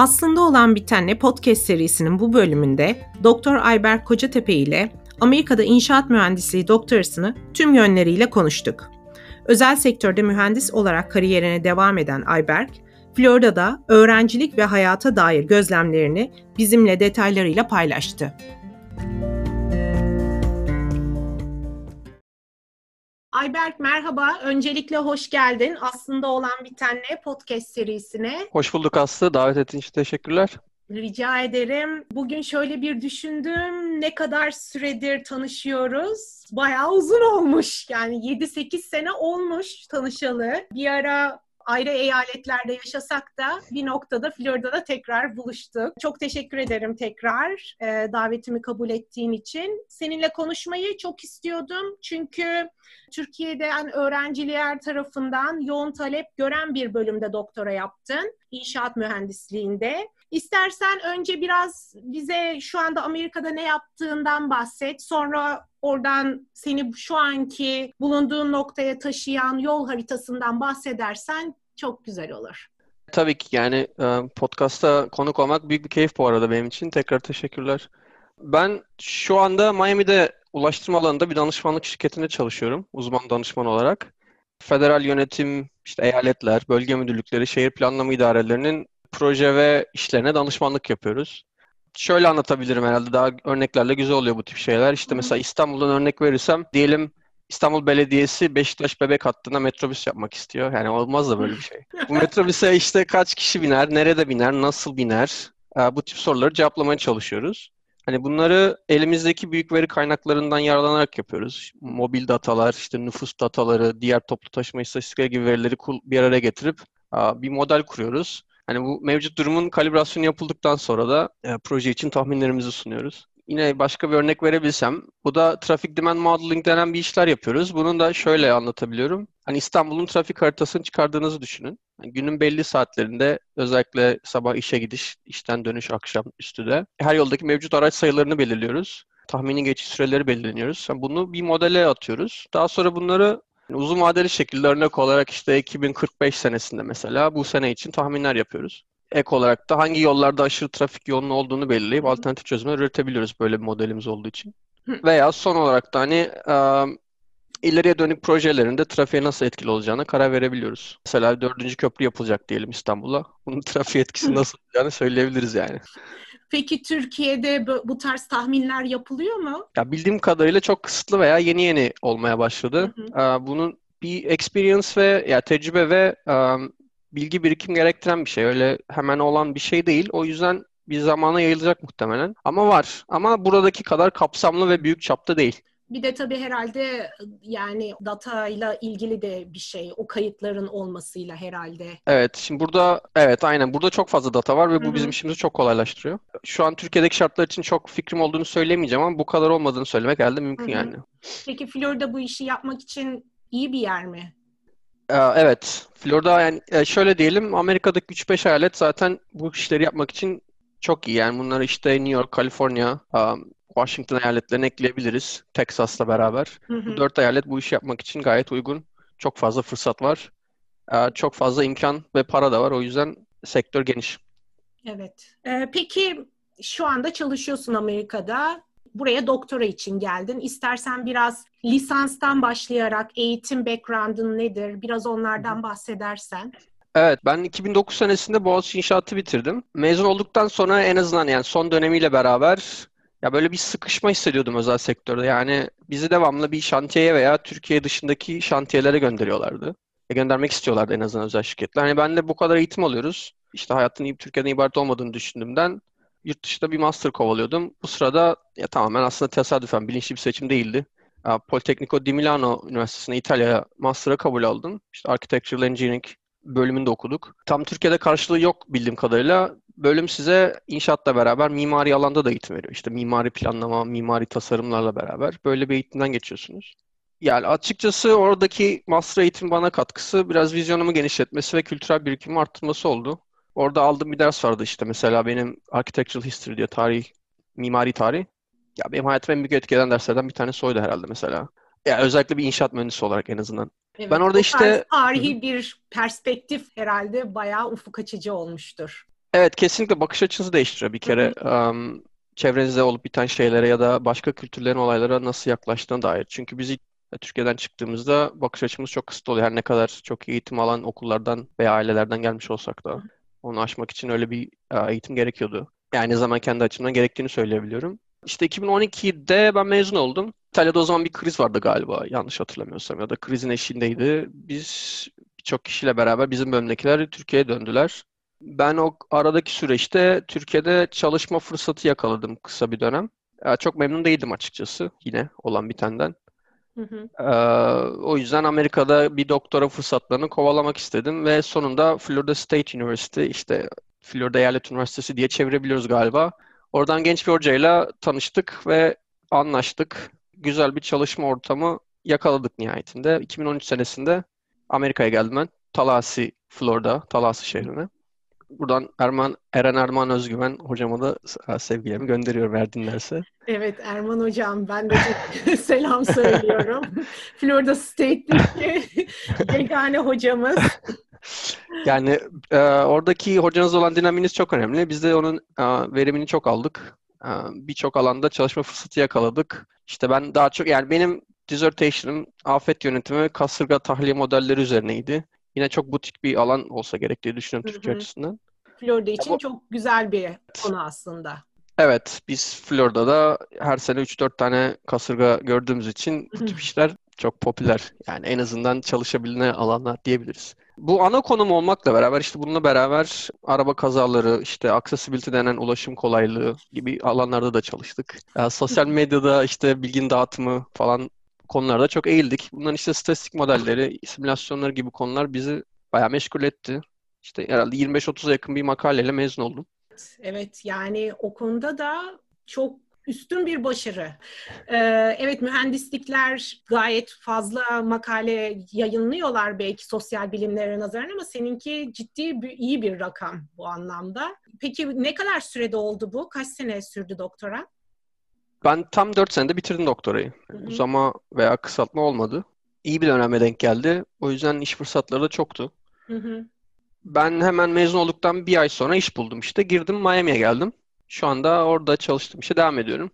Aslında olan bitenle podcast serisinin bu bölümünde Doktor Ayberk Kocatepe ile Amerika'da inşaat mühendisliği doktorasını tüm yönleriyle konuştuk. Özel sektörde mühendis olarak kariyerine devam eden Ayberk, Florida'da öğrencilik ve hayata dair gözlemlerini bizimle detaylarıyla paylaştı. Ayberk merhaba. Öncelikle hoş geldin. Aslında olan bitenle podcast serisine. Hoş bulduk Aslı. Davet ettiğin için teşekkürler. Rica ederim. Bugün şöyle bir düşündüm. Ne kadar süredir tanışıyoruz? Bayağı uzun olmuş. Yani 7-8 sene olmuş tanışalı. Bir ara ayrı eyaletlerde yaşasak da bir noktada Florida'da tekrar buluştuk. Çok teşekkür ederim tekrar e, davetimi kabul ettiğin için. Seninle konuşmayı çok istiyordum çünkü Türkiye'de yani öğrenciler tarafından yoğun talep gören bir bölümde doktora yaptın. İnşaat mühendisliğinde. İstersen önce biraz bize şu anda Amerika'da ne yaptığından bahset. Sonra oradan seni şu anki bulunduğun noktaya taşıyan yol haritasından bahsedersen çok güzel olur. Tabii ki yani e, podcast'a konuk olmak büyük bir keyif bu arada benim için. Tekrar teşekkürler. Ben şu anda Miami'de ulaştırma alanında bir danışmanlık şirketinde çalışıyorum uzman danışman olarak. Federal yönetim, işte eyaletler, bölge müdürlükleri, şehir planlama idarelerinin proje ve işlerine danışmanlık yapıyoruz. Şöyle anlatabilirim herhalde daha örneklerle güzel oluyor bu tip şeyler. İşte mesela İstanbul'dan örnek verirsem diyelim İstanbul Belediyesi Beşiktaş Bebek hattına metrobüs yapmak istiyor. Yani olmaz da böyle bir şey. Bu metrobüse işte kaç kişi biner, nerede biner, nasıl biner? Bu tip soruları cevaplamaya çalışıyoruz. Hani bunları elimizdeki büyük veri kaynaklarından yararlanarak yapıyoruz. Mobil datalar, işte nüfus dataları, diğer toplu taşıma istatistikleri gibi verileri bir araya getirip bir model kuruyoruz. Hani bu mevcut durumun kalibrasyonu yapıldıktan sonra da e, proje için tahminlerimizi sunuyoruz. Yine başka bir örnek verebilsem, bu da trafik demand modeling denen bir işler yapıyoruz. Bunu da şöyle anlatabiliyorum. Hani İstanbul'un trafik haritasını çıkardığınızı düşünün. Yani günün belli saatlerinde özellikle sabah işe gidiş, işten dönüş akşam üstü de her yoldaki mevcut araç sayılarını belirliyoruz. Tahmini geçiş süreleri belirleniyoruz. Yani bunu bir modele atıyoruz. Daha sonra bunları uzun vadeli şekilde örnek olarak işte 2045 senesinde mesela bu sene için tahminler yapıyoruz ek olarak da hangi yollarda aşırı trafik yoğunluğu olduğunu belirleyip alternatif çözümler üretebiliyoruz böyle bir modelimiz olduğu için. Veya son olarak da hani um, ileriye dönük projelerinde trafiğe nasıl etkili olacağına karar verebiliyoruz. Mesela dördüncü köprü yapılacak diyelim İstanbul'a. Bunun trafiğe etkisi nasıl olacağını söyleyebiliriz yani. Peki Türkiye'de bu tarz tahminler yapılıyor mu? Ya bildiğim kadarıyla çok kısıtlı veya yeni yeni olmaya başladı. Hı hı. Bunun bir experience ve ya tecrübe ve um, bilgi birikim gerektiren bir şey. Öyle hemen olan bir şey değil. O yüzden bir zamana yayılacak muhtemelen. Ama var. Ama buradaki kadar kapsamlı ve büyük çapta değil. Bir de tabii herhalde yani data ile ilgili de bir şey. O kayıtların olmasıyla herhalde. Evet. Şimdi burada evet aynen. Burada çok fazla data var ve bu Hı-hı. bizim işimizi çok kolaylaştırıyor. Şu an Türkiye'deki şartlar için çok fikrim olduğunu söylemeyeceğim ama bu kadar olmadığını söylemek herhalde mümkün Hı-hı. yani. Peki Florida bu işi yapmak için iyi bir yer mi? Ee, evet. Florida yani e, şöyle diyelim Amerika'daki 3-5 eyalet zaten bu işleri yapmak için çok iyi. Yani bunları işte New York, Kaliforniya, um, Washington eyaletlerine ekleyebiliriz. Texas'la beraber. Hı hı. Dört eyalet bu işi yapmak için gayet uygun. Çok fazla fırsat var. Ee, çok fazla imkan ve para da var. O yüzden sektör geniş. Evet. Ee, peki şu anda çalışıyorsun Amerika'da buraya doktora için geldin. İstersen biraz lisanstan başlayarak eğitim background'ın nedir? Biraz onlardan bahsedersen. Evet, ben 2009 senesinde Boğaziçi İnşaatı bitirdim. Mezun olduktan sonra en azından yani son dönemiyle beraber ya böyle bir sıkışma hissediyordum özel sektörde. Yani bizi devamlı bir şantiyeye veya Türkiye dışındaki şantiyelere gönderiyorlardı. E, göndermek istiyorlardı en azından özel şirketler. Hani ben de bu kadar eğitim alıyoruz. İşte hayatın Türkiye'den ibaret olmadığını düşündüğümden yurt dışında bir master kovalıyordum. Bu sırada ya tamamen aslında tesadüfen bilinçli bir seçim değildi. Politecnico di Milano Üniversitesi'ne İtalya'ya master'a kabul aldım. İşte Architectural Engineering bölümünde okuduk. Tam Türkiye'de karşılığı yok bildiğim kadarıyla. Bölüm size inşaatla beraber mimari alanda da eğitim veriyor. İşte mimari planlama, mimari tasarımlarla beraber böyle bir eğitimden geçiyorsunuz. Yani açıkçası oradaki master eğitim bana katkısı biraz vizyonumu genişletmesi ve kültürel birikimi arttırması oldu. Orada aldığım bir ders vardı işte mesela benim Architectural History diye tarih, mimari tarih. Ya benim hayatımı en büyük etkileyen derslerden bir tanesi oydu herhalde mesela. Ya özellikle bir inşaat mühendisi olarak en azından. Evet, ben orada işte tarihi bir perspektif herhalde bayağı ufuk açıcı olmuştur. Evet kesinlikle bakış açınızı değiştiriyor bir kere. Um, çevrenizde olup biten şeylere ya da başka kültürlerin olaylara nasıl yaklaştığına dair. Çünkü biz Türkiye'den çıktığımızda bakış açımız çok kısıtlı oluyor. Her ne kadar çok eğitim alan okullardan veya ailelerden gelmiş olsak da onu aşmak için öyle bir eğitim gerekiyordu. Yani zaman kendi açımdan gerektiğini söyleyebiliyorum. İşte 2012'de ben mezun oldum. İtalya'da o zaman bir kriz vardı galiba yanlış hatırlamıyorsam ya da krizin eşiğindeydi. Biz birçok kişiyle beraber bizim bölümdekiler Türkiye'ye döndüler. Ben o aradaki süreçte Türkiye'de çalışma fırsatı yakaladım kısa bir dönem. Çok memnun değildim açıkçası yine olan bitenden. Hı hı. Ee, o yüzden Amerika'da bir doktora fırsatlarını kovalamak istedim ve sonunda Florida State University işte Florida Eyalet Üniversitesi diye çevirebiliyoruz galiba. Oradan genç bir hocayla tanıştık ve anlaştık. Güzel bir çalışma ortamı yakaladık nihayetinde. 2013 senesinde Amerika'ya geldim ben. Tallahassee, Florida, Tallahassee şehrine. Buradan Erman, Eren Erman Özgüven hocama da sevgilerimi gönderiyorum eğer dinlerse. Evet Erman hocam ben de selam söylüyorum. Florida State'deki yegane hocamız. Yani e, oradaki hocanız olan dinaminiz çok önemli. Biz de onun e, verimini çok aldık. E, Birçok alanda çalışma fırsatı yakaladık. İşte ben daha çok yani benim dissertation'ım afet yönetimi kasırga tahliye modelleri üzerineydi. Yine çok butik bir alan olsa gerek diye düşünüyorum Türkiye açısından. Florida için bu... çok güzel bir konu aslında. Evet, biz Florida'da her sene 3-4 tane kasırga gördüğümüz için bu tip işler çok popüler. Yani en azından çalışabilene alanlar diyebiliriz. Bu ana konum olmakla beraber işte bununla beraber araba kazaları, işte accessibility denen ulaşım kolaylığı gibi alanlarda da çalıştık. Yani sosyal medyada işte bilgin dağıtımı falan konularda çok eğildik. Bunların işte statistik modelleri, simülasyonları gibi konular bizi bayağı meşgul etti. İşte herhalde 25-30'a yakın bir makaleyle mezun oldum. Evet yani o konuda da çok üstün bir başarı. Ee, evet mühendislikler gayet fazla makale yayınlıyorlar belki sosyal bilimlere nazaran ama seninki ciddi bir, iyi bir rakam bu anlamda. Peki ne kadar sürede oldu bu? Kaç sene sürdü doktora? Ben tam 4 senede bitirdim doktorayı. Hı-hı. Uzama veya kısaltma olmadı. İyi bir döneme denk geldi. O yüzden iş fırsatları da çoktu. Hı-hı. Ben hemen mezun olduktan bir ay sonra iş buldum işte. Girdim Miami'ye geldim. Şu anda orada çalıştım işe devam ediyorum.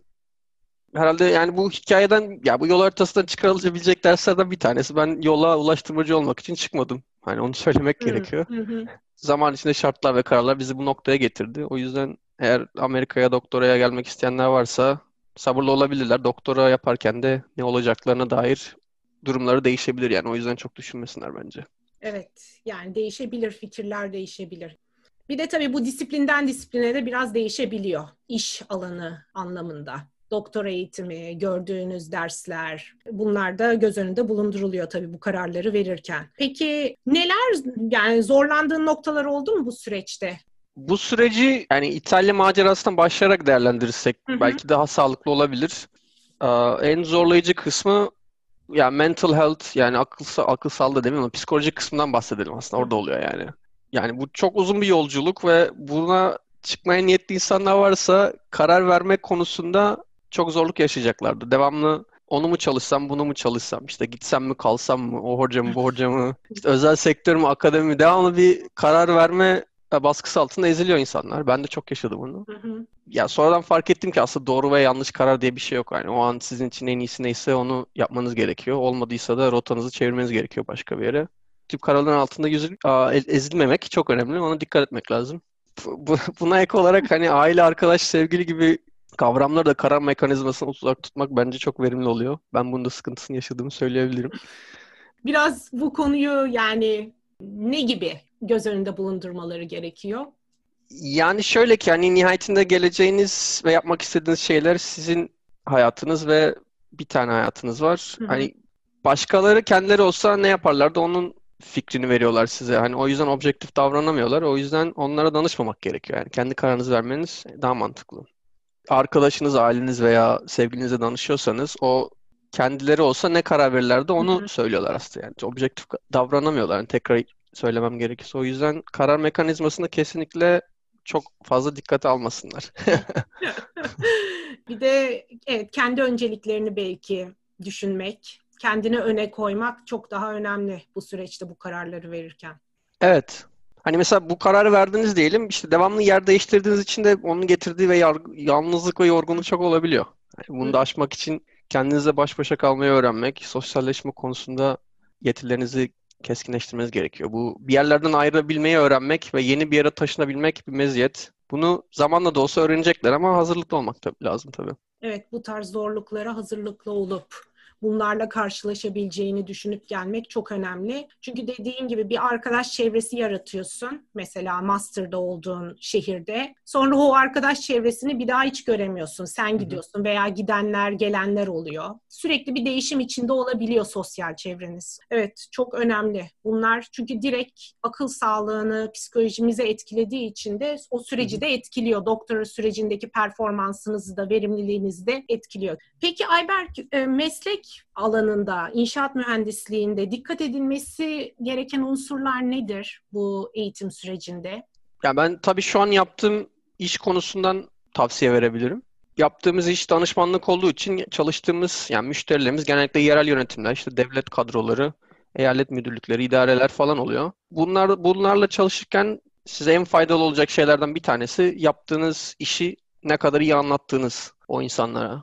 Herhalde yani bu hikayeden ya bu yol haritasından çıkarılabilecek derslerden bir tanesi. Ben yola ulaştırmacı olmak için çıkmadım. Hani onu söylemek hı, gerekiyor. Hı Zaman içinde şartlar ve kararlar bizi bu noktaya getirdi. O yüzden eğer Amerika'ya doktoraya gelmek isteyenler varsa sabırlı olabilirler. Doktora yaparken de ne olacaklarına dair durumları değişebilir yani. O yüzden çok düşünmesinler bence. Evet, yani değişebilir, fikirler değişebilir. Bir de tabii bu disiplinden disipline de biraz değişebiliyor iş alanı anlamında. Doktora eğitimi, gördüğünüz dersler bunlar da göz önünde bulunduruluyor tabii bu kararları verirken. Peki neler yani zorlandığın noktalar oldu mu bu süreçte? Bu süreci yani İtalya macerasından başlayarak değerlendirirsek hı hı. belki daha sağlıklı olabilir. Ee, en zorlayıcı kısmı yani mental health yani akıl, akılsal da demeyeyim ama psikolojik kısmından bahsedelim aslında orada oluyor yani. Yani bu çok uzun bir yolculuk ve buna çıkmaya niyetli insanlar varsa karar vermek konusunda çok zorluk yaşayacaklardı. Devamlı onu mu çalışsam, bunu mu çalışsam, işte gitsem mi, kalsam mı, o hoca mı, bu hoca mı, işte özel sektör mü, akademi mi, devamlı bir karar verme baskısı altında eziliyor insanlar. Ben de çok yaşadım bunu. Hı hı. Ya sonradan fark ettim ki aslında doğru ve yanlış karar diye bir şey yok. Yani o an sizin için en iyisi neyse onu yapmanız gerekiyor. Olmadıysa da rotanızı çevirmeniz gerekiyor başka bir yere. Tip kararların altında yüzül, ezilmemek çok önemli. Ona dikkat etmek lazım. Bu, buna ek olarak hani aile, arkadaş, sevgili gibi kavramları da karar mekanizmasına uzak tutmak bence çok verimli oluyor. Ben bunda sıkıntısını yaşadığımı söyleyebilirim. Biraz bu konuyu yani ne gibi göz önünde bulundurmaları gerekiyor? Yani şöyle ki hani nihayetinde geleceğiniz ve yapmak istediğiniz şeyler sizin hayatınız ve bir tane hayatınız var. Hı hı. Hani başkaları kendileri olsa ne yaparlardı onun fikrini veriyorlar size. Hani o yüzden objektif davranamıyorlar. O yüzden onlara danışmamak gerekiyor. Yani kendi kararınızı vermeniz daha mantıklı. Arkadaşınız, aileniz veya sevgilinize danışıyorsanız o kendileri olsa ne karar verirlerdi onu Hı-hı. söylüyorlar aslında. Yani objektif davranamıyorlar. Yani tekrar söylemem gerekirse. O yüzden karar mekanizmasında kesinlikle çok fazla dikkate almasınlar. bir de evet kendi önceliklerini belki düşünmek, kendini öne koymak çok daha önemli bu süreçte bu kararları verirken. Evet. Hani mesela bu kararı verdiniz diyelim. işte devamlı yer değiştirdiğiniz için de onun getirdiği ve yalnızlık ve yorgunluk çok olabiliyor. Yani bunu da aşmak için kendinizle baş başa kalmayı öğrenmek, sosyalleşme konusunda yetilerinizi keskinleştirmeniz gerekiyor. Bu bir yerlerden ayrılabilmeyi öğrenmek ve yeni bir yere taşınabilmek bir meziyet. Bunu zamanla da olsa öğrenecekler ama hazırlıklı olmak tabii lazım tabii. Evet bu tarz zorluklara hazırlıklı olup bunlarla karşılaşabileceğini düşünüp gelmek çok önemli. Çünkü dediğin gibi bir arkadaş çevresi yaratıyorsun. Mesela master'da olduğun şehirde. Sonra o arkadaş çevresini bir daha hiç göremiyorsun. Sen gidiyorsun veya gidenler, gelenler oluyor. Sürekli bir değişim içinde olabiliyor sosyal çevreniz. Evet, çok önemli. Bunlar çünkü direkt akıl sağlığını, psikolojimize etkilediği için de o süreci de etkiliyor. Doktora sürecindeki performansınızı da, verimliliğinizi de etkiliyor. Peki Ayberk, e, alanında, inşaat mühendisliğinde dikkat edilmesi gereken unsurlar nedir bu eğitim sürecinde? Ya ben tabii şu an yaptığım iş konusundan tavsiye verebilirim. Yaptığımız iş danışmanlık olduğu için çalıştığımız yani müşterilerimiz genellikle yerel yönetimler, işte devlet kadroları, eyalet müdürlükleri, idareler falan oluyor. Bunlar bunlarla çalışırken size en faydalı olacak şeylerden bir tanesi yaptığınız işi ne kadar iyi anlattığınız o insanlara.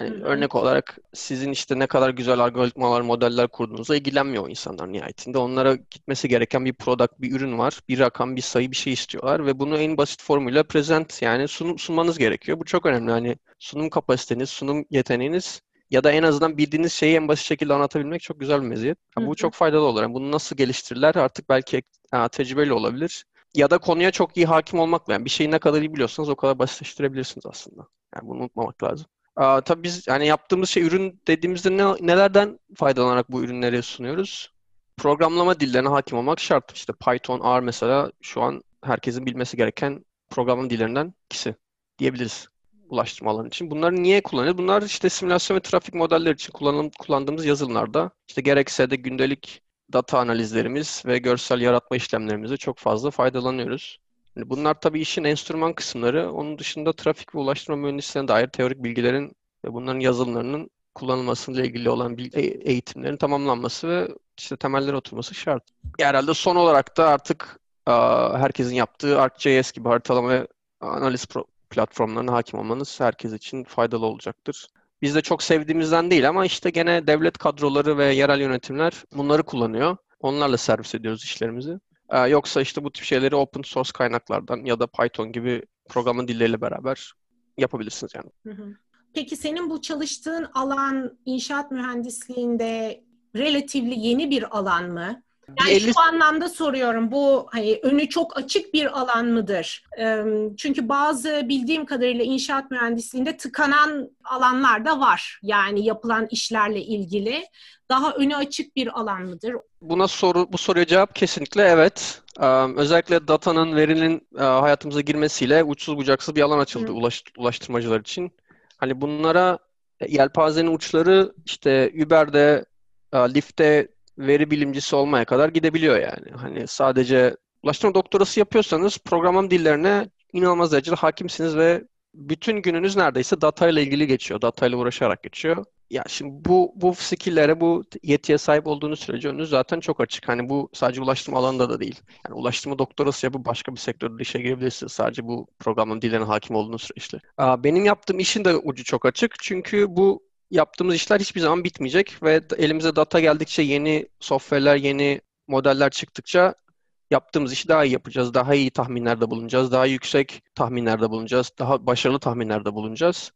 Hani Hı-hı. örnek olarak sizin işte ne kadar güzel algoritmalar, modeller kurduğunuzla ilgilenmiyor insanlar nihayetinde. Onlara gitmesi gereken bir product, bir ürün var. Bir rakam, bir sayı, bir şey istiyorlar ve bunu en basit formuyla present yani sunum, sunmanız gerekiyor. Bu çok önemli. Hani sunum kapasiteniz, sunum yeteneğiniz ya da en azından bildiğiniz şeyi en basit şekilde anlatabilmek çok güzel bir meziyet. Yani bu çok faydalı olur. Yani bunu nasıl geliştirirler artık belki ha, tecrübeli olabilir. Ya da konuya çok iyi hakim olmakla yani bir şeyi ne kadar iyi biliyorsanız o kadar basitleştirebilirsiniz aslında. Yani bunu unutmamak lazım. Aa, tabii biz yani yaptığımız şey ürün dediğimizde ne, nelerden faydalanarak bu ürünleri sunuyoruz? Programlama dillerine hakim olmak şart. İşte Python, R mesela şu an herkesin bilmesi gereken programlama dillerinden ikisi diyebiliriz ulaştırma alanı için. Bunları niye kullanıyoruz? Bunlar işte simülasyon ve trafik modelleri için kullanım, kullandığımız yazılımlarda işte gerekse de gündelik data analizlerimiz ve görsel yaratma işlemlerimizde çok fazla faydalanıyoruz. Bunlar tabii işin enstrüman kısımları. Onun dışında trafik ve ulaştırma mühendisliğine dair teorik bilgilerin ve bunların yazılımlarının kullanılmasıyla ilgili olan e, eğitimlerin tamamlanması ve işte temeller oturması şart. Herhalde son olarak da artık herkesin yaptığı ArcGIS gibi haritalama ve analiz platformlarına hakim olmanız herkes için faydalı olacaktır. Biz de çok sevdiğimizden değil ama işte gene devlet kadroları ve yerel yönetimler bunları kullanıyor. Onlarla servis ediyoruz işlerimizi. Ee, yoksa işte bu tip şeyleri open source kaynaklardan ya da Python gibi programın dilleriyle beraber yapabilirsiniz yani. Peki senin bu çalıştığın alan inşaat mühendisliğinde relatively yeni bir alan mı? Yani 50... şu anlamda soruyorum bu hani önü çok açık bir alan mıdır? Çünkü bazı bildiğim kadarıyla inşaat mühendisliğinde tıkanan alanlar da var. Yani yapılan işlerle ilgili daha önü açık bir alan mıdır? Buna soru bu soruya cevap kesinlikle evet. Özellikle datanın, verinin hayatımıza girmesiyle uçsuz bucaksız bir alan açıldı ulaş, ulaştırmacılar için. Hani bunlara e, yelpazenin uçları işte Uber'de, Lyft'te veri bilimcisi olmaya kadar gidebiliyor yani. Hani sadece ulaştırma doktorası yapıyorsanız programlama dillerine inanılmaz derecede hakimsiniz ve bütün gününüz neredeyse data ile ilgili geçiyor. Data ile uğraşarak geçiyor. Ya şimdi bu bu skill'lere, bu yetiye sahip olduğunuz sürece önünüz zaten çok açık. Hani bu sadece ulaştırma alanında da değil. Yani ulaştırma doktorası yapıp başka bir sektörde işe girebilirsiniz. Sadece bu programlama dillerine hakim olduğunuz süreçte. Benim yaptığım işin de ucu çok açık. Çünkü bu yaptığımız işler hiçbir zaman bitmeyecek ve elimize data geldikçe yeni software'ler, yeni modeller çıktıkça yaptığımız işi daha iyi yapacağız. Daha iyi tahminlerde bulunacağız. Daha yüksek tahminlerde bulunacağız. Daha başarılı tahminlerde bulunacağız.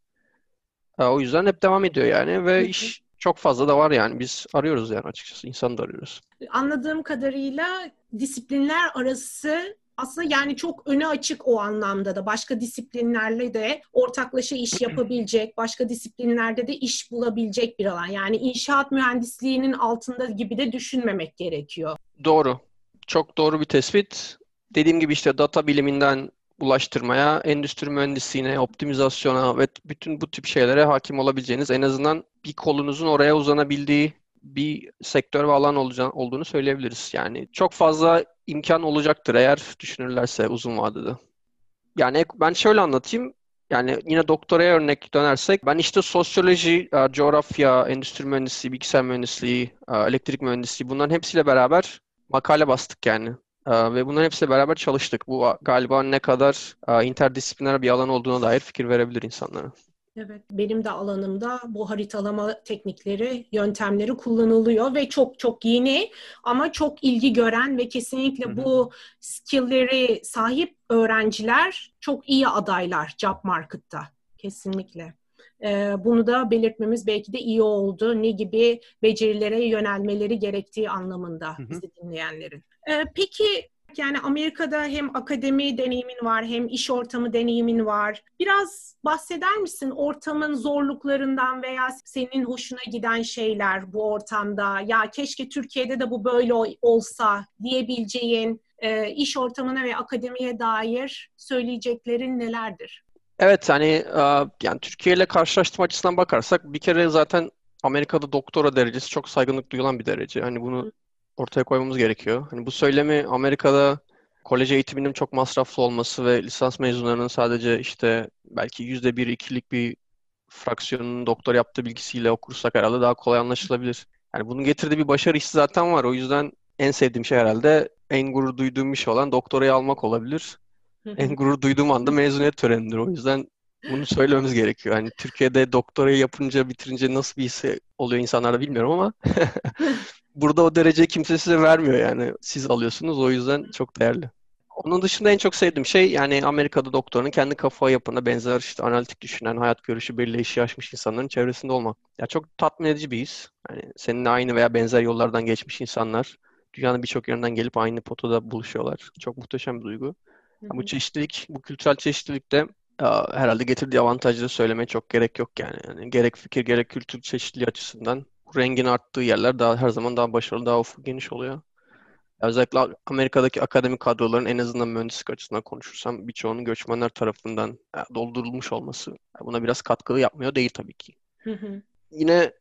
O yüzden hep devam ediyor yani ve iş çok fazla da var yani. Biz arıyoruz yani açıkçası. İnsan da arıyoruz. Anladığım kadarıyla disiplinler arası aslında yani çok öne açık o anlamda da başka disiplinlerle de ortaklaşa iş yapabilecek, başka disiplinlerde de iş bulabilecek bir alan. Yani inşaat mühendisliğinin altında gibi de düşünmemek gerekiyor. Doğru. Çok doğru bir tespit. Dediğim gibi işte data biliminden ulaştırmaya, endüstri mühendisliğine, optimizasyona ve bütün bu tip şeylere hakim olabileceğiniz en azından bir kolunuzun oraya uzanabildiği bir sektör ve alan olduğunu söyleyebiliriz. Yani çok fazla imkan olacaktır eğer düşünürlerse uzun vadede. Yani ben şöyle anlatayım. Yani yine doktoraya örnek dönersek ben işte sosyoloji, e, coğrafya, endüstri mühendisliği, bilgisayar mühendisliği, e, elektrik mühendisliği bunların hepsiyle beraber makale bastık yani. ve bunların hepsiyle beraber çalıştık. Bu galiba ne kadar interdisipliner bir alan olduğuna dair fikir verebilir insanlara. Evet, benim de alanımda bu haritalama teknikleri, yöntemleri kullanılıyor ve çok çok yeni ama çok ilgi gören ve kesinlikle Hı-hı. bu skill'leri sahip öğrenciler çok iyi adaylar job market'ta. Kesinlikle. Ee, bunu da belirtmemiz belki de iyi oldu. Ne gibi becerilere yönelmeleri gerektiği anlamında Hı-hı. bizi dinleyenlerin. Ee, peki yani Amerika'da hem akademi deneyimin var hem iş ortamı deneyimin var. Biraz bahseder misin ortamın zorluklarından veya senin hoşuna giden şeyler bu ortamda? Ya keşke Türkiye'de de bu böyle olsa diyebileceğin e, iş ortamına ve akademiye dair söyleyeceklerin nelerdir? Evet hani e, yani Türkiye ile karşılaştırma açısından bakarsak bir kere zaten Amerika'da doktora derecesi çok saygınlık duyulan bir derece. Hani bunu ortaya koymamız gerekiyor. Hani bu söylemi Amerika'da kolej eğitiminin çok masraflı olması ve lisans mezunlarının sadece işte belki yüzde bir ikilik bir fraksiyonun doktor yaptığı bilgisiyle okursak herhalde daha kolay anlaşılabilir. Yani bunun getirdiği bir başarı hissi zaten var. O yüzden en sevdiğim şey herhalde en gurur duyduğum iş olan doktorayı almak olabilir. en gurur duyduğum anda mezuniyet törenidir. O yüzden bunu söylememiz gerekiyor. Hani Türkiye'de doktorayı yapınca, bitirince nasıl bir his oluyor insanlarda bilmiyorum ama burada o dereceyi kimse size vermiyor yani. Siz alıyorsunuz o yüzden çok değerli. Onun dışında en çok sevdiğim şey yani Amerika'da doktorun kendi kafa yapına benzer işte analitik düşünen, hayat görüşü belli işi aşmış insanların çevresinde olmak. Ya çok tatmin edici bir his. Yani seninle aynı veya benzer yollardan geçmiş insanlar dünyanın birçok yerinden gelip aynı potada buluşuyorlar. Çok muhteşem bir duygu. Hı. Bu çeşitlilik, bu kültürel çeşitlilik de herhalde getirdiği avantajları söylemeye çok gerek yok yani. yani gerek fikir gerek kültür çeşitliliği açısından rengin arttığı yerler daha her zaman daha başarılı, daha ufuk geniş oluyor. Özellikle Amerika'daki akademik kadroların en azından mühendislik açısından konuşursam birçoğunun göçmenler tarafından doldurulmuş olması buna biraz katkılı yapmıyor değil tabii ki. Hı hı. Yine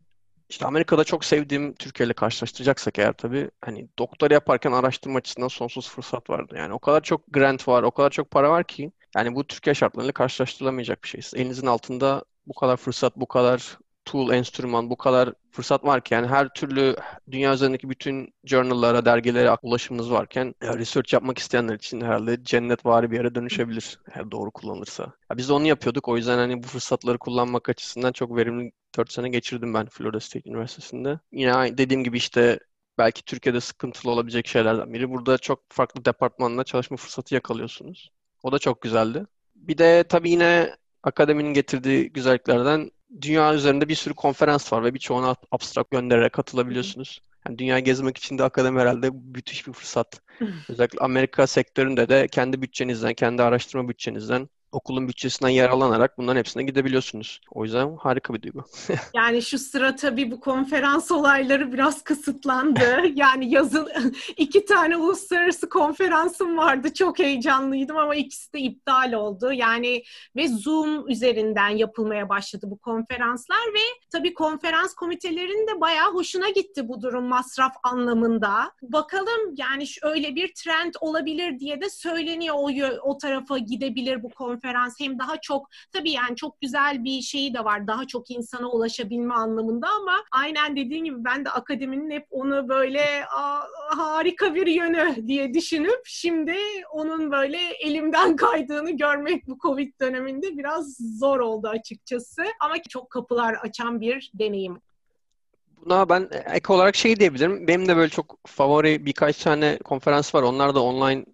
işte Amerika'da çok sevdiğim Türkiye ile karşılaştıracaksak eğer tabii hani doktor yaparken araştırma açısından sonsuz fırsat vardı. Yani o kadar çok grant var, o kadar çok para var ki yani bu Türkiye şartlarıyla karşılaştırılamayacak bir şey. Elinizin altında bu kadar fırsat, bu kadar tool, enstrüman, bu kadar fırsat varken yani her türlü dünya üzerindeki bütün journal'lara, dergilere ulaşımınız varken research yapmak isteyenler için herhalde cennet vari bir yere dönüşebilir eğer doğru kullanılırsa. Ya biz de onu yapıyorduk. O yüzden hani bu fırsatları kullanmak açısından çok verimli 4 sene geçirdim ben Florida State Üniversitesi'nde. Yine dediğim gibi işte belki Türkiye'de sıkıntılı olabilecek şeylerden biri. Burada çok farklı departmanla çalışma fırsatı yakalıyorsunuz. O da çok güzeldi. Bir de tabii yine akademinin getirdiği güzelliklerden dünya üzerinde bir sürü konferans var ve birçoğuna abstrakt göndererek katılabiliyorsunuz. Yani dünya gezmek için de akademi herhalde müthiş bir fırsat. Özellikle Amerika sektöründe de kendi bütçenizden, kendi araştırma bütçenizden okulun bütçesinden yer alanarak bunların hepsine gidebiliyorsunuz. O yüzden harika bir duygu. yani şu sıra tabii bu konferans olayları biraz kısıtlandı. yani yazın iki tane uluslararası konferansım vardı. Çok heyecanlıydım ama ikisi de iptal oldu. Yani ve Zoom üzerinden yapılmaya başladı bu konferanslar ve tabii konferans komitelerinin de bayağı hoşuna gitti bu durum masraf anlamında. Bakalım yani öyle bir trend olabilir diye de söyleniyor o, o tarafa gidebilir bu konferans konferans hem daha çok tabii yani çok güzel bir şeyi de var. Daha çok insana ulaşabilme anlamında ama aynen dediğin gibi ben de akademinin hep onu böyle harika bir yönü diye düşünüp şimdi onun böyle elimden kaydığını görmek bu Covid döneminde biraz zor oldu açıkçası. Ama çok kapılar açan bir deneyim. Buna ben ek olarak şey diyebilirim. Benim de böyle çok favori birkaç tane konferans var. Onlar da online e,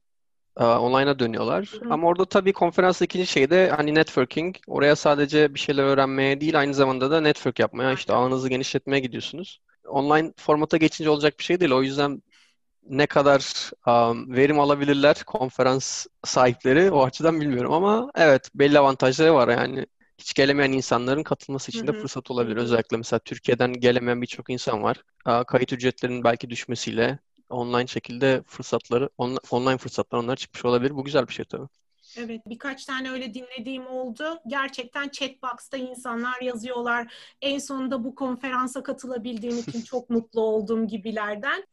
online'a dönüyorlar. Hı. Ama orada tabii konferans ikinci şey de hani networking. Oraya sadece bir şeyler öğrenmeye değil aynı zamanda da network yapmaya, işte ağınızı genişletmeye gidiyorsunuz. Online formata geçince olacak bir şey değil. O yüzden ne kadar um, verim alabilirler konferans sahipleri o açıdan bilmiyorum ama evet belli avantajları var yani hiç gelemeyen insanların katılması için de fırsat olabilir. Özellikle mesela Türkiye'den gelemeyen birçok insan var. Kayıt ücretlerinin belki düşmesiyle online şekilde fırsatları, on, online fırsatlar onlar çıkmış olabilir. Bu güzel bir şey tabii. Evet birkaç tane öyle dinlediğim oldu. Gerçekten chatbox'ta insanlar yazıyorlar. En sonunda bu konferansa katılabildiğim için çok mutlu oldum gibilerden.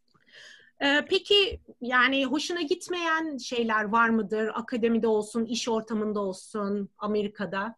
Ee, peki yani hoşuna gitmeyen şeyler var mıdır? Akademide olsun, iş ortamında olsun, Amerika'da?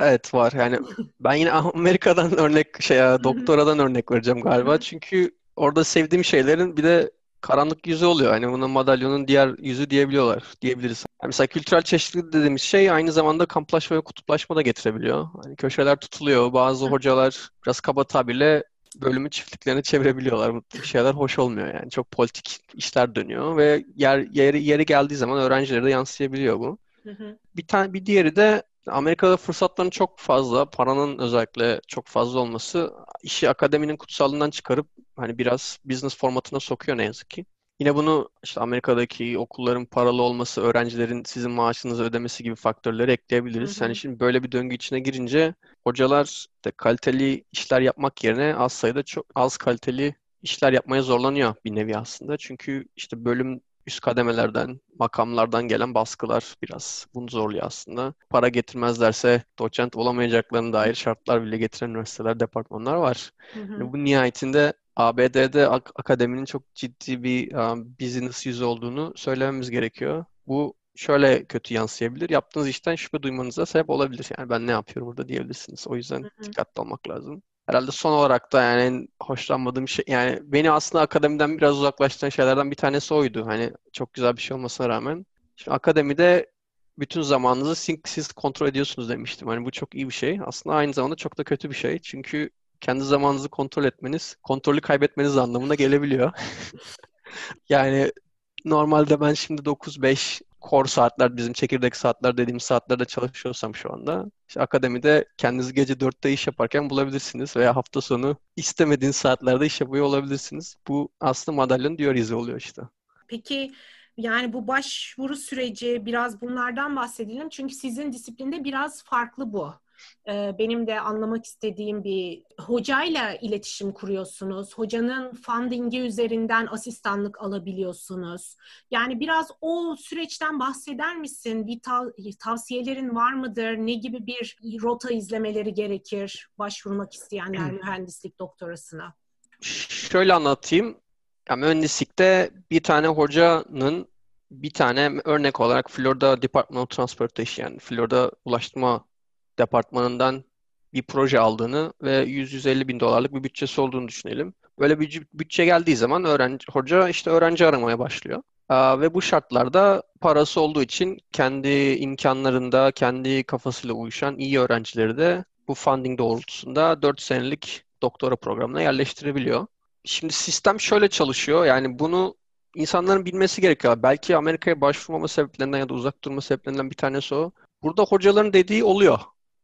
Evet var. Yani ben yine Amerika'dan örnek şey doktoradan örnek vereceğim galiba. Çünkü orada sevdiğim şeylerin bir de karanlık yüzü oluyor. Hani buna madalyonun diğer yüzü diyebiliyorlar, diyebiliriz. Yani mesela kültürel çeşitlilik dediğimiz şey aynı zamanda kamplaşma ve kutuplaşma da getirebiliyor. Hani köşeler tutuluyor. Bazı hocalar biraz kaba tabirle bölümü çiftliklerine çevirebiliyorlar. Bu şeyler hoş olmuyor yani. Çok politik işler dönüyor ve yer yeri yeri geldiği zaman öğrencilere de yansıyabiliyor bu. Hı hı. Bir tane bir diğeri de Amerika'da fırsatların çok fazla, paranın özellikle çok fazla olması işi akademinin kutsallığından çıkarıp hani biraz business formatına sokuyor ne yazık ki. Yine bunu işte Amerika'daki okulların paralı olması, öğrencilerin sizin maaşınızı ödemesi gibi faktörleri ekleyebiliriz. Hı hı. Hani şimdi böyle bir döngü içine girince hocalar de kaliteli işler yapmak yerine az sayıda çok az kaliteli işler yapmaya zorlanıyor bir nevi aslında. Çünkü işte bölüm üst kademelerden, makamlardan gelen baskılar biraz bunu zorluyor aslında. Para getirmezlerse doçent olamayacaklarına dair şartlar bile getiren üniversiteler, departmanlar var. Hı hı. Bu nihayetinde ABD'de ak- akademinin çok ciddi bir um, business yüzü olduğunu söylememiz gerekiyor. Bu şöyle kötü yansıyabilir. Yaptığınız işten şüphe duymanıza sebep olabilir. Yani ben ne yapıyorum burada diyebilirsiniz. O yüzden hı hı. dikkatli olmak lazım. Herhalde son olarak da yani en hoşlanmadığım şey yani beni aslında akademiden biraz uzaklaştıran şeylerden bir tanesi oydu. Hani çok güzel bir şey olmasına rağmen. Şimdi akademide bütün zamanınızı siz kontrol ediyorsunuz demiştim. Hani bu çok iyi bir şey. Aslında aynı zamanda çok da kötü bir şey. Çünkü kendi zamanınızı kontrol etmeniz, kontrolü kaybetmeniz anlamına gelebiliyor. yani normalde ben şimdi 9-5 core saatler, bizim çekirdek saatler dediğimiz saatlerde çalışıyorsam şu anda, işte akademide kendinizi gece 4'te iş yaparken bulabilirsiniz veya hafta sonu istemediğiniz saatlerde iş yapıyor olabilirsiniz. Bu aslında madalyonun diğer izi oluyor işte. Peki yani bu başvuru süreci biraz bunlardan bahsedelim. Çünkü sizin disiplinde biraz farklı bu. Ee, benim de anlamak istediğim bir hocayla iletişim kuruyorsunuz. Hocanın fundingi üzerinden asistanlık alabiliyorsunuz. Yani biraz o süreçten bahseder misin? Bir tav- tavsiyelerin var mıdır? Ne gibi bir rota izlemeleri gerekir başvurmak isteyenler mühendislik doktorasına? Şöyle anlatayım. Yani mühendislikte bir tane hocanın bir tane örnek olarak Florida Department of Transportation yani Florida Ulaştırma departmanından bir proje aldığını ve 100-150 bin dolarlık bir bütçesi olduğunu düşünelim. Böyle bir bütçe geldiği zaman öğrenci, hoca işte öğrenci aramaya başlıyor. Aa, ve bu şartlarda parası olduğu için kendi imkanlarında, kendi kafasıyla uyuşan iyi öğrencileri de bu funding doğrultusunda 4 senelik doktora programına yerleştirebiliyor. Şimdi sistem şöyle çalışıyor. Yani bunu insanların bilmesi gerekiyor. Belki Amerika'ya başvurmama sebeplerinden ya da uzak durma sebeplerinden bir tanesi o. Burada hocaların dediği oluyor.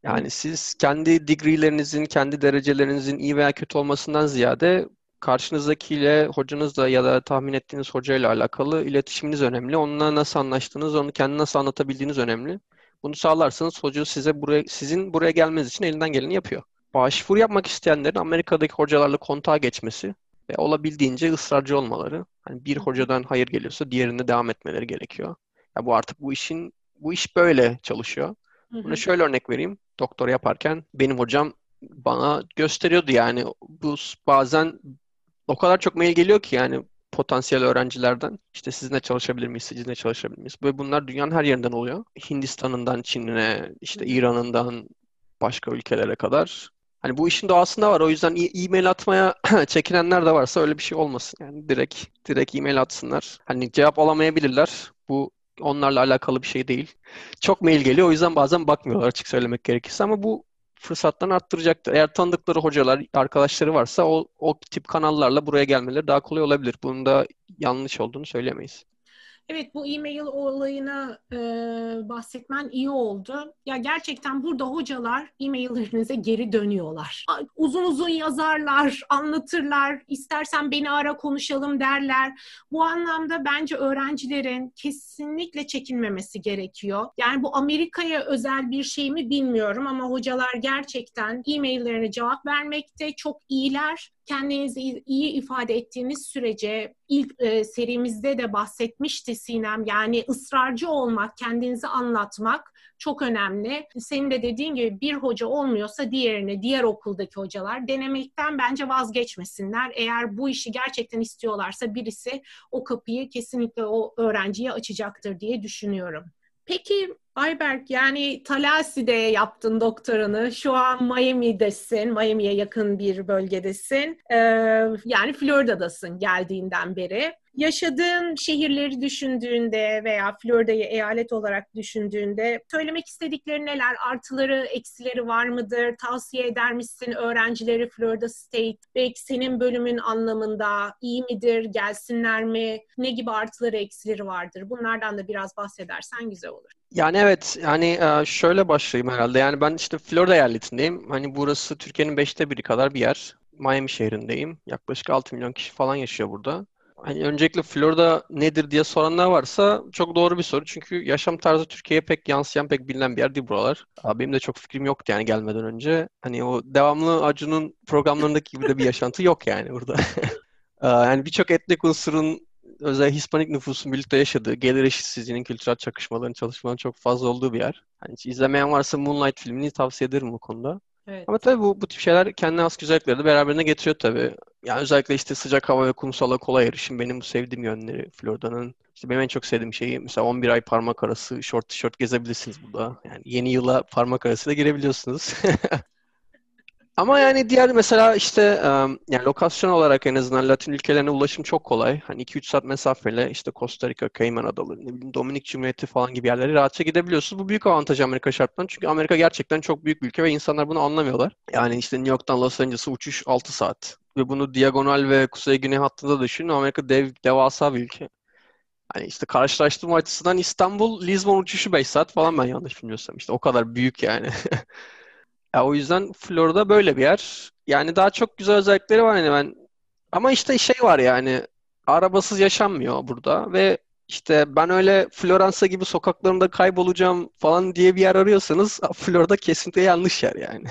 Yani siz kendi degreelerinizin, kendi derecelerinizin iyi veya kötü olmasından ziyade karşınızdakiyle, hocanızla ya da tahmin ettiğiniz hocayla alakalı iletişiminiz önemli. Onunla nasıl anlaştığınız, onu kendi nasıl anlatabildiğiniz önemli. Bunu sağlarsanız hoca size buraya, sizin buraya gelmeniz için elinden geleni yapıyor. Başvuru yapmak isteyenlerin Amerika'daki hocalarla kontağa geçmesi ve olabildiğince ısrarcı olmaları. Hani bir hocadan hayır geliyorsa diğerinde devam etmeleri gerekiyor. Ya bu artık bu işin bu iş böyle çalışıyor. Buna şöyle örnek vereyim. Doktor yaparken benim hocam bana gösteriyordu yani bu bazen o kadar çok mail geliyor ki yani potansiyel öğrencilerden işte sizinle çalışabilir miyiz, sizinle çalışabilir miyiz? Ve bunlar dünyanın her yerinden oluyor. Hindistan'ından Çin'ine, işte İran'ından başka ülkelere kadar. Hani bu işin doğasında var. O yüzden e-mail atmaya çekinenler de varsa öyle bir şey olmasın. Yani direkt direkt e-mail atsınlar. Hani cevap alamayabilirler. Bu onlarla alakalı bir şey değil. Çok mail geliyor o yüzden bazen bakmıyorlar açık söylemek gerekirse ama bu fırsatlarını arttıracaktır. Eğer tanıdıkları hocalar, arkadaşları varsa o, o tip kanallarla buraya gelmeleri daha kolay olabilir. Bunun da yanlış olduğunu söylemeyiz. Evet bu e-mail olayına e, bahsetmen iyi oldu. Ya gerçekten burada hocalar e-maillerinize geri dönüyorlar. Uzun uzun yazarlar, anlatırlar, istersen beni ara konuşalım derler. Bu anlamda bence öğrencilerin kesinlikle çekinmemesi gerekiyor. Yani bu Amerika'ya özel bir şey mi bilmiyorum ama hocalar gerçekten e-maillerine cevap vermekte çok iyiler kendinizi iyi ifade ettiğiniz sürece ilk e, serimizde de bahsetmişti Sinem yani ısrarcı olmak, kendinizi anlatmak çok önemli. Senin de dediğin gibi bir hoca olmuyorsa diğerini, diğer okuldaki hocalar denemekten bence vazgeçmesinler. Eğer bu işi gerçekten istiyorlarsa birisi o kapıyı kesinlikle o öğrenciye açacaktır diye düşünüyorum. Peki Ayberk yani Tallahassee yaptın doktoranı. Şu an Miami'desin. Miami'ye yakın bir bölgedesin. Ee, yani Florida'dasın geldiğinden beri. Yaşadığın şehirleri düşündüğünde veya Florida'yı eyalet olarak düşündüğünde söylemek istedikleri neler? Artıları, eksileri var mıdır? Tavsiye eder misin öğrencileri Florida State? Belki senin bölümün anlamında iyi midir? Gelsinler mi? Ne gibi artıları, eksileri vardır? Bunlardan da biraz bahsedersen güzel olur. Yani evet yani e, şöyle başlayayım herhalde. Yani ben işte Florida eyaletindeyim. Hani burası Türkiye'nin beşte biri kadar bir yer. Miami şehrindeyim. Yaklaşık 6 milyon kişi falan yaşıyor burada. Hani öncelikle Florida nedir diye soranlar varsa çok doğru bir soru. Çünkü yaşam tarzı Türkiye'ye pek yansıyan, pek bilinen bir yer değil buralar. Benim de çok fikrim yoktu yani gelmeden önce. Hani o devamlı Acun'un programlarındaki gibi de bir yaşantı yok yani burada. yani birçok etnik unsurun özellikle Hispanik nüfusun birlikte yaşadığı, gelir eşitsizliğinin, kültürel çakışmaların, çalışmaların çok fazla olduğu bir yer. Hani izlemeyen varsa Moonlight filmini tavsiye ederim bu konuda. Evet. Ama tabii bu, bu tip şeyler kendine has güzellikleri de beraberine getiriyor tabii. Yani özellikle işte sıcak hava ve kumsala kolay erişim benim bu sevdiğim yönleri Florida'nın. İşte benim en çok sevdiğim şeyi mesela 11 ay parmak arası short tişört gezebilirsiniz burada. Yani yeni yıla parmak arası da girebiliyorsunuz. Ama yani diğer mesela işte yani lokasyon olarak en azından Latin ülkelerine ulaşım çok kolay. Hani 2-3 saat mesafeyle işte Costa Rica, Cayman Adaları, ne bileyim Dominik Cumhuriyeti falan gibi yerlere rahatça gidebiliyorsunuz. Bu büyük avantaj Amerika şartlarında. Çünkü Amerika gerçekten çok büyük bir ülke ve insanlar bunu anlamıyorlar. Yani işte New York'tan Los Angeles'a uçuş 6 saat. Ve bunu diagonal ve kuzey güney hattında düşünün. Amerika dev, devasa bir ülke. Hani işte karşılaştırma açısından İstanbul, Lisbon uçuşu 5 saat falan ben yanlış bilmiyorsam. İşte o kadar büyük yani. Ya o yüzden Florida böyle bir yer. Yani daha çok güzel özellikleri var yani ben. Ama işte şey var yani arabasız yaşanmıyor burada ve işte ben öyle Floransa gibi sokaklarında kaybolacağım falan diye bir yer arıyorsanız Florida kesinlikle yanlış yer yani.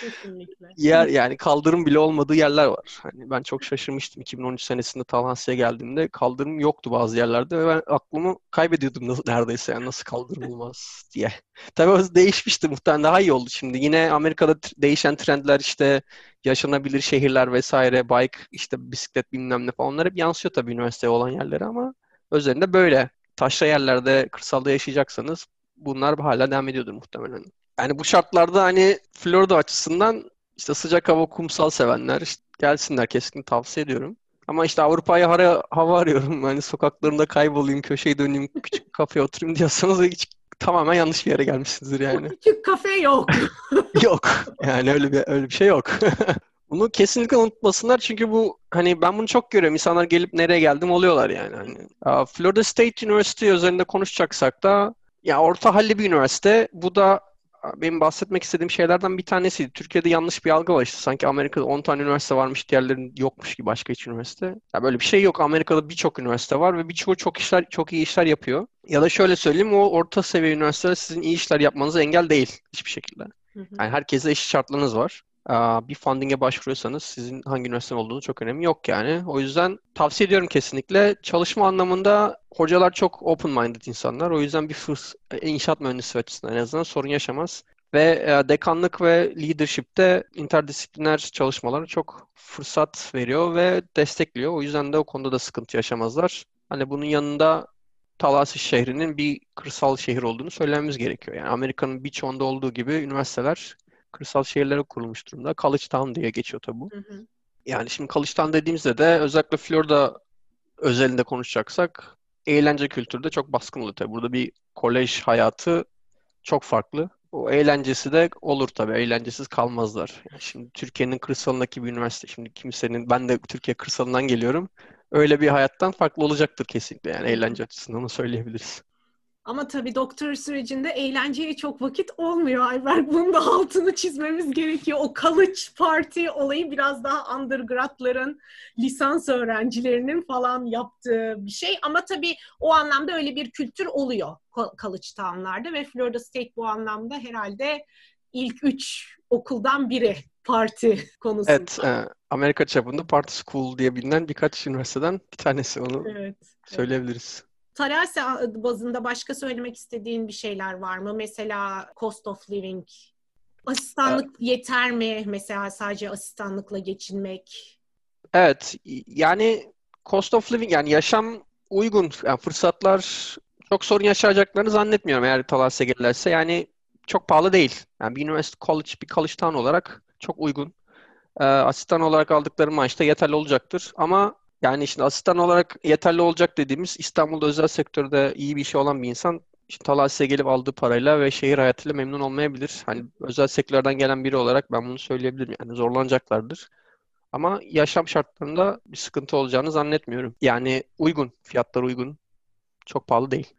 Kesinlikle. yer yani kaldırım bile olmadığı yerler var. Hani ben çok şaşırmıştım 2013 senesinde Tallahassee'ye geldiğimde kaldırım yoktu bazı yerlerde ve ben aklımı kaybediyordum neredeyse yani nasıl kaldırım olmaz diye. Tabii o değişmişti muhtemelen daha iyi oldu şimdi. Yine Amerika'da değişen trendler işte yaşanabilir şehirler vesaire, bike, işte bisiklet bilmem ne falan onlar hep yansıyor tabii üniversiteye olan yerlere ama Özelinde böyle taşra yerlerde, kırsalda yaşayacaksanız bunlar hala devam ediyordur muhtemelen. Yani bu şartlarda hani Florida açısından işte sıcak hava, kumsal sevenler işte gelsinler kesinlikle tavsiye ediyorum. Ama işte Avrupa'ya hava, hava arıyorum. Hani sokaklarında kaybolayım, köşeyi döneyim, küçük kafeye oturayım diyorsanız hiç tamamen yanlış bir yere gelmişsinizdir yani. Küçük kafe yok. yok. Yani öyle bir öyle bir şey yok. Bunu kesinlikle unutmasınlar çünkü bu hani ben bunu çok görüyorum. İnsanlar gelip nereye geldim oluyorlar yani. Hani, Florida State University üzerinde konuşacaksak da ya orta halli bir üniversite. Bu da benim bahsetmek istediğim şeylerden bir tanesiydi. Türkiye'de yanlış bir algı var işte. Sanki Amerika'da 10 tane üniversite varmış, diğerlerinin yokmuş gibi başka hiç üniversite. Ya böyle bir şey yok. Amerika'da birçok üniversite var ve birçoğu çok işler çok iyi işler yapıyor. Ya da şöyle söyleyeyim o orta seviye üniversiteler sizin iyi işler yapmanıza engel değil hiçbir şekilde. Yani herkese eşit şartlarınız var bir funding'e başvuruyorsanız sizin hangi üniversiteden olduğunu çok önemi yok yani. O yüzden tavsiye ediyorum kesinlikle. Çalışma anlamında hocalar çok open-minded insanlar. O yüzden bir fırs inşaat mühendisi açısından en azından sorun yaşamaz. Ve dekanlık ve leadership'te interdisipliner çalışmalara çok fırsat veriyor ve destekliyor. O yüzden de o konuda da sıkıntı yaşamazlar. Hani bunun yanında Tallahassee şehrinin bir kırsal şehir olduğunu söylememiz gerekiyor. Yani Amerika'nın birçoğunda olduğu gibi üniversiteler kırsal şehirlere kurulmuş durumda. College Town diye geçiyor tabi bu. Hı hı. Yani şimdi College Town dediğimizde de özellikle Florida özelinde konuşacaksak eğlence kültürü de çok baskın oluyor tabii. Burada bir kolej hayatı çok farklı. O eğlencesi de olur tabii. Eğlencesiz kalmazlar. Yani şimdi Türkiye'nin kırsalındaki bir üniversite. Şimdi kimsenin, ben de Türkiye kırsalından geliyorum. Öyle bir hayattan farklı olacaktır kesinlikle. Yani eğlence açısından onu söyleyebiliriz. Ama tabii doktor sürecinde eğlenceye çok vakit olmuyor Ayber. Bunun da altını çizmemiz gerekiyor. O college party olayı biraz daha undergradların, lisans öğrencilerinin falan yaptığı bir şey. Ama tabii o anlamda öyle bir kültür oluyor college town'larda ve Florida State bu anlamda herhalde ilk üç okuldan biri parti konusunda. Evet, e, Amerika çapında Party School diye bilinen birkaç üniversiteden bir tanesi onu evet, söyleyebiliriz. Evet. Tarase bazında başka söylemek istediğin bir şeyler var mı? Mesela cost of living, asistanlık evet. yeter mi? Mesela sadece asistanlıkla geçinmek. Evet, yani cost of living yani yaşam uygun, yani fırsatlar çok sorun yaşayacaklarını zannetmiyorum eğer Talas'a gelirlerse. Yani çok pahalı değil. Yani bir üniversite college, bir college town olarak çok uygun. Ee, asistan olarak aldıkları maaş da yeterli olacaktır. Ama yani şimdi asistan olarak yeterli olacak dediğimiz İstanbul'da özel sektörde iyi bir işi olan bir insan işte Talas'a gelip aldığı parayla ve şehir hayatıyla memnun olmayabilir. Hani özel sektörden gelen biri olarak ben bunu söyleyebilirim. Yani zorlanacaklardır. Ama yaşam şartlarında bir sıkıntı olacağını zannetmiyorum. Yani uygun, fiyatlar uygun. Çok pahalı değil.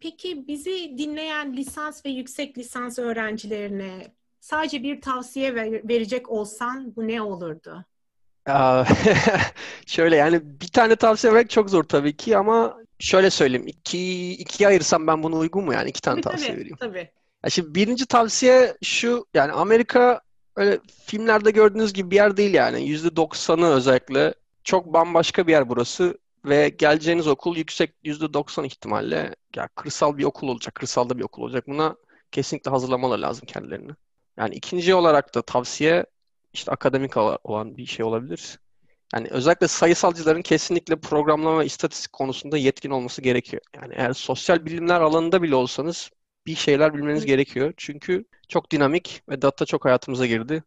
Peki bizi dinleyen lisans ve yüksek lisans öğrencilerine sadece bir tavsiye verecek olsan bu ne olurdu? şöyle yani bir tane tavsiye vermek çok zor tabii ki ama şöyle söyleyeyim. İki, ikiye ayırsam ben bunu uygun mu yani? iki tane tabii, tavsiye tabii, vereyim. Tabii. Ya şimdi birinci tavsiye şu yani Amerika öyle filmlerde gördüğünüz gibi bir yer değil yani. Yüzde doksanı özellikle çok bambaşka bir yer burası ve geleceğiniz okul yüksek yüzde doksan ihtimalle ya kırsal bir okul olacak, kırsalda bir okul olacak. Buna kesinlikle hazırlamaları lazım kendilerini. Yani ikinci olarak da tavsiye işte akademik olan bir şey olabilir. Yani özellikle sayısalcıların kesinlikle programlama ve istatistik konusunda yetkin olması gerekiyor. Yani eğer sosyal bilimler alanında bile olsanız bir şeyler bilmeniz gerekiyor. Çünkü çok dinamik ve data çok hayatımıza girdi.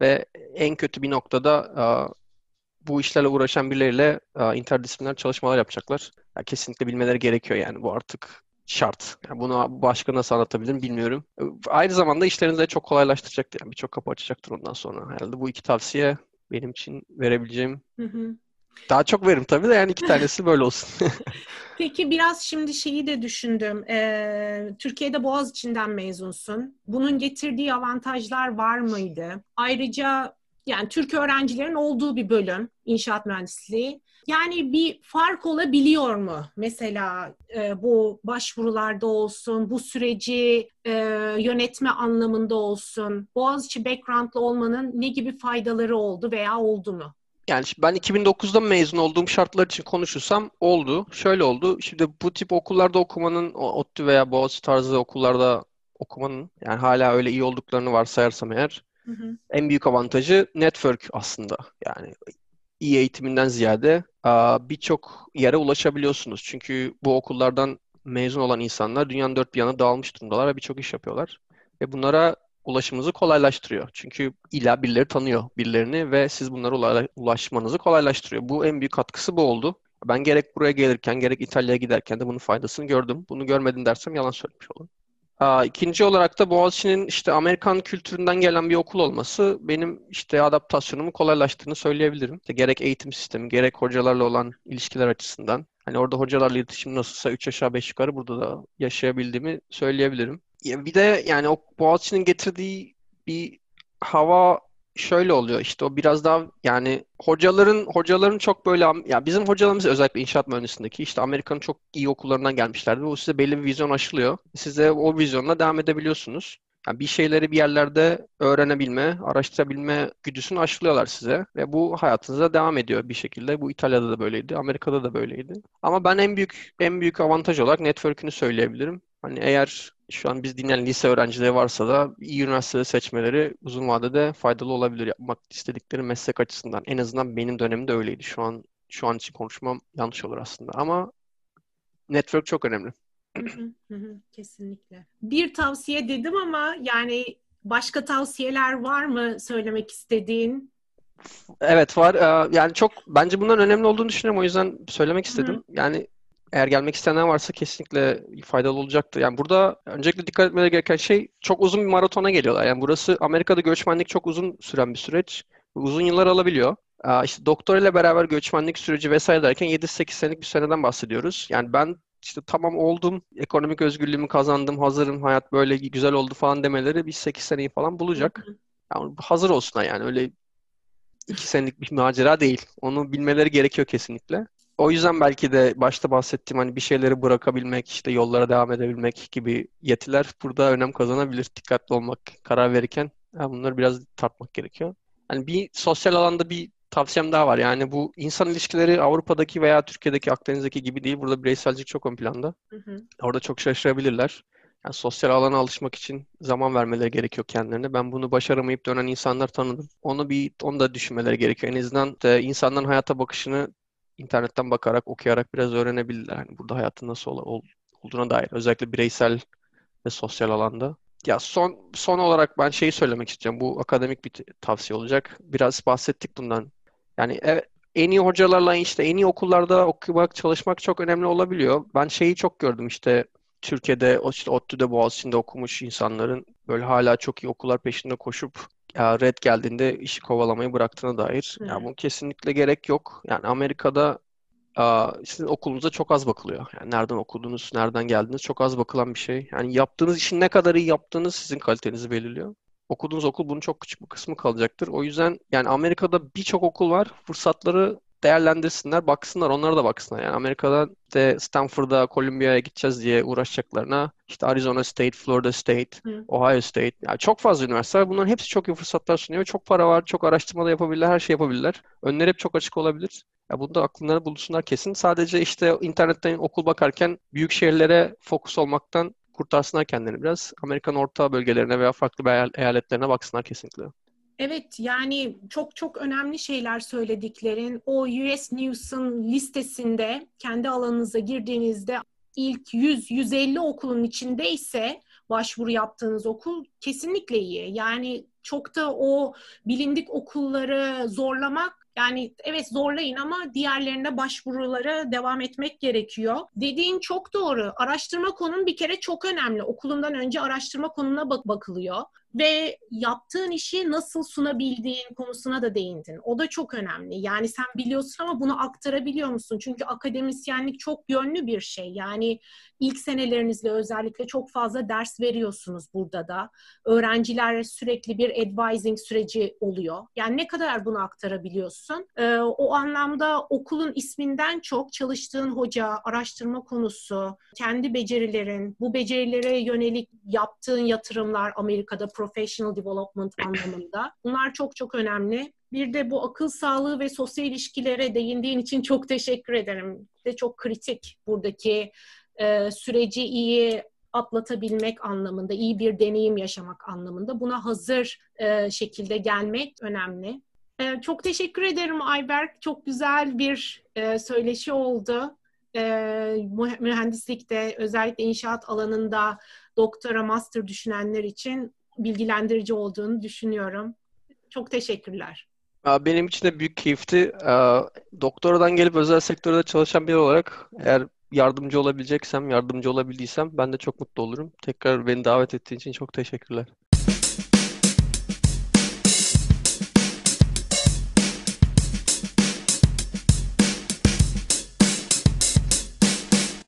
Ve en kötü bir noktada bu işlerle uğraşan birileriyle interdisipliner çalışmalar yapacaklar. Yani kesinlikle bilmeleri gerekiyor yani bu artık şart. Yani bunu başka nasıl anlatabilirim bilmiyorum. Aynı zamanda işlerinizi de çok kolaylaştıracaktır. Yani birçok kapı açacaktır ondan sonra. Herhalde bu iki tavsiye benim için verebileceğim. Hı hı. Daha çok veririm tabii de yani iki tanesi böyle olsun. Peki biraz şimdi şeyi de düşündüm. Ee, Türkiye'de Boğaziçi'nden mezunsun. Bunun getirdiği avantajlar var mıydı? Ayrıca yani Türk öğrencilerin olduğu bir bölüm inşaat mühendisliği. Yani bir fark olabiliyor mu? Mesela e, bu başvurularda olsun, bu süreci e, yönetme anlamında olsun. Boğaziçi background'lı olmanın ne gibi faydaları oldu veya oldu mu? Yani ben 2009'da mezun olduğum şartlar için konuşursam oldu. Şöyle oldu. Şimdi bu tip okullarda okumanın, ODTÜ veya Boğaziçi tarzı okullarda okumanın yani hala öyle iyi olduklarını varsayarsam eğer hı hı. en büyük avantajı network aslında. Yani iyi eğitiminden ziyade birçok yere ulaşabiliyorsunuz. Çünkü bu okullardan mezun olan insanlar dünyanın dört bir yana dağılmış durumdalar ve birçok iş yapıyorlar. Ve bunlara ulaşımınızı kolaylaştırıyor. Çünkü illa birileri tanıyor birilerini ve siz bunlara ulaşmanızı kolaylaştırıyor. Bu en büyük katkısı bu oldu. Ben gerek buraya gelirken gerek İtalya'ya giderken de bunun faydasını gördüm. Bunu görmedim dersem yalan söylemiş olurum. İkinci olarak da Boğaziçi'nin işte Amerikan kültüründen gelen bir okul olması benim işte adaptasyonumu kolaylaştırdığını söyleyebilirim. İşte gerek eğitim sistemi, gerek hocalarla olan ilişkiler açısından. Hani orada hocalarla iletişim nasılsa 3 aşağı 5 yukarı burada da yaşayabildiğimi söyleyebilirim. Bir de yani o Boğaziçi'nin getirdiği bir hava şöyle oluyor işte o biraz daha yani hocaların hocaların çok böyle ya bizim hocalarımız özellikle inşaat mühendisliğindeki işte Amerika'nın çok iyi okullarından gelmişlerdi o size belli bir vizyon aşılıyor. Siz de o vizyonla devam edebiliyorsunuz. Yani bir şeyleri bir yerlerde öğrenebilme, araştırabilme güdüsünü aşılıyorlar size ve bu hayatınıza devam ediyor bir şekilde. Bu İtalya'da da böyleydi, Amerika'da da böyleydi. Ama ben en büyük en büyük avantaj olarak network'ünü söyleyebilirim. Hani eğer şu an biz dinleyen lise öğrencileri varsa da iyi üniversitede seçmeleri uzun vadede faydalı olabilir yapmak istedikleri meslek açısından. En azından benim dönemimde öyleydi. Şu an şu an için konuşmam yanlış olur aslında ama network çok önemli. Kesinlikle. Bir tavsiye dedim ama yani başka tavsiyeler var mı söylemek istediğin? Evet var. Ee, yani çok bence bunların önemli olduğunu düşünüyorum. O yüzden söylemek istedim. Hı. Yani eğer gelmek isteyenler varsa kesinlikle faydalı olacaktır. Yani burada öncelikle dikkat etmeleri gereken şey çok uzun bir maratona geliyorlar. Yani burası Amerika'da göçmenlik çok uzun süren bir süreç. Uzun yıllar alabiliyor. İşte doktor ile beraber göçmenlik süreci vesaire derken 7-8 senelik bir seneden bahsediyoruz. Yani ben işte tamam oldum, ekonomik özgürlüğümü kazandım, hazırım, hayat böyle güzel oldu falan demeleri bir 8 seneyi falan bulacak. Yani hazır olsunlar yani öyle 2 senelik bir macera değil. Onu bilmeleri gerekiyor kesinlikle. O yüzden belki de başta bahsettiğim hani bir şeyleri bırakabilmek, işte yollara devam edebilmek gibi yetiler burada önem kazanabilir. Dikkatli olmak, karar verirken yani bunları biraz tartmak gerekiyor. Hani bir sosyal alanda bir tavsiyem daha var. Yani bu insan ilişkileri Avrupa'daki veya Türkiye'deki Akdeniz'deki gibi değil. Burada bireyselcilik çok ön planda. Hı hı. Orada çok şaşırabilirler. Yani sosyal alana alışmak için zaman vermeleri gerekiyor kendilerine. Ben bunu başaramayıp dönen insanlar tanıdım. Onu bir onu da düşünmeleri gerekiyor. En azından de insanların hayata bakışını internetten bakarak, okuyarak biraz öğrenebilirler. Yani burada hayatın nasıl ol, olduğuna dair. Özellikle bireysel ve sosyal alanda. Ya son son olarak ben şeyi söylemek istiyorum. Bu akademik bir tavsiye olacak. Biraz bahsettik bundan. Yani evet, en iyi hocalarla işte en iyi okullarda okumak, çalışmak çok önemli olabiliyor. Ben şeyi çok gördüm işte Türkiye'de işte ODTÜ'de Boğaziçi'nde okumuş insanların böyle hala çok iyi okullar peşinde koşup ya red geldiğinde işi kovalamayı bıraktığına dair. Hmm. Ya bu kesinlikle gerek yok. Yani Amerika'da sizin okulunuza çok az bakılıyor. Yani nereden okudunuz, nereden geldiniz çok az bakılan bir şey. Yani yaptığınız işin ne kadar iyi yaptığınız sizin kalitenizi belirliyor. Okuduğunuz okul bunun çok küçük bir kısmı kalacaktır. O yüzden yani Amerika'da birçok okul var. Fırsatları değerlendirsinler, baksınlar, onlara da baksınlar. Yani Amerika'dan de Stanford'a, Columbia'ya gideceğiz diye uğraşacaklarına işte Arizona State, Florida State, Hı. Ohio State. Yani çok fazla üniversite var. Bunların hepsi çok iyi fırsatlar sunuyor. Çok para var, çok araştırma da yapabilirler, her şey yapabilirler. Önleri hep çok açık olabilir. Ya bunu da akllarına bulsunlar kesin. Sadece işte internetten okul bakarken büyük şehirlere fokus olmaktan kurtarsınlar kendini biraz. Amerikan orta bölgelerine veya farklı eyaletlerine baksınlar kesinlikle. Evet yani çok çok önemli şeyler söylediklerin. O US News'un listesinde kendi alanınıza girdiğinizde ilk 100-150 okulun içinde ise başvuru yaptığınız okul kesinlikle iyi. Yani çok da o bilindik okulları zorlamak yani evet zorlayın ama diğerlerine başvurulara devam etmek gerekiyor. Dediğin çok doğru. Araştırma konun bir kere çok önemli. Okulundan önce araştırma konuna bak bakılıyor ve yaptığın işi nasıl sunabildiğin konusuna da değindin. O da çok önemli. Yani sen biliyorsun ama bunu aktarabiliyor musun? Çünkü akademisyenlik çok yönlü bir şey. Yani ilk senelerinizde özellikle çok fazla ders veriyorsunuz burada da. Öğrenciler sürekli bir advising süreci oluyor. Yani ne kadar bunu aktarabiliyorsun? Ee, o anlamda okulun isminden çok çalıştığın hoca, araştırma konusu, kendi becerilerin, bu becerilere yönelik yaptığın yatırımlar Amerika'da professional development anlamında. Bunlar çok çok önemli. Bir de bu akıl sağlığı ve sosyal ilişkilere değindiğin için çok teşekkür ederim. De çok kritik buradaki e, süreci iyi atlatabilmek anlamında, iyi bir deneyim yaşamak anlamında buna hazır e, şekilde gelmek önemli. E, çok teşekkür ederim Ayberk. Çok güzel bir e, söyleşi oldu. E, mühendislikte özellikle inşaat alanında doktora, master düşünenler için bilgilendirici olduğunu düşünüyorum. Çok teşekkürler. Benim için de büyük keyifti. Doktoradan gelip özel sektörde çalışan biri olarak eğer yardımcı olabileceksem, yardımcı olabildiysem ben de çok mutlu olurum. Tekrar beni davet ettiğin için çok teşekkürler.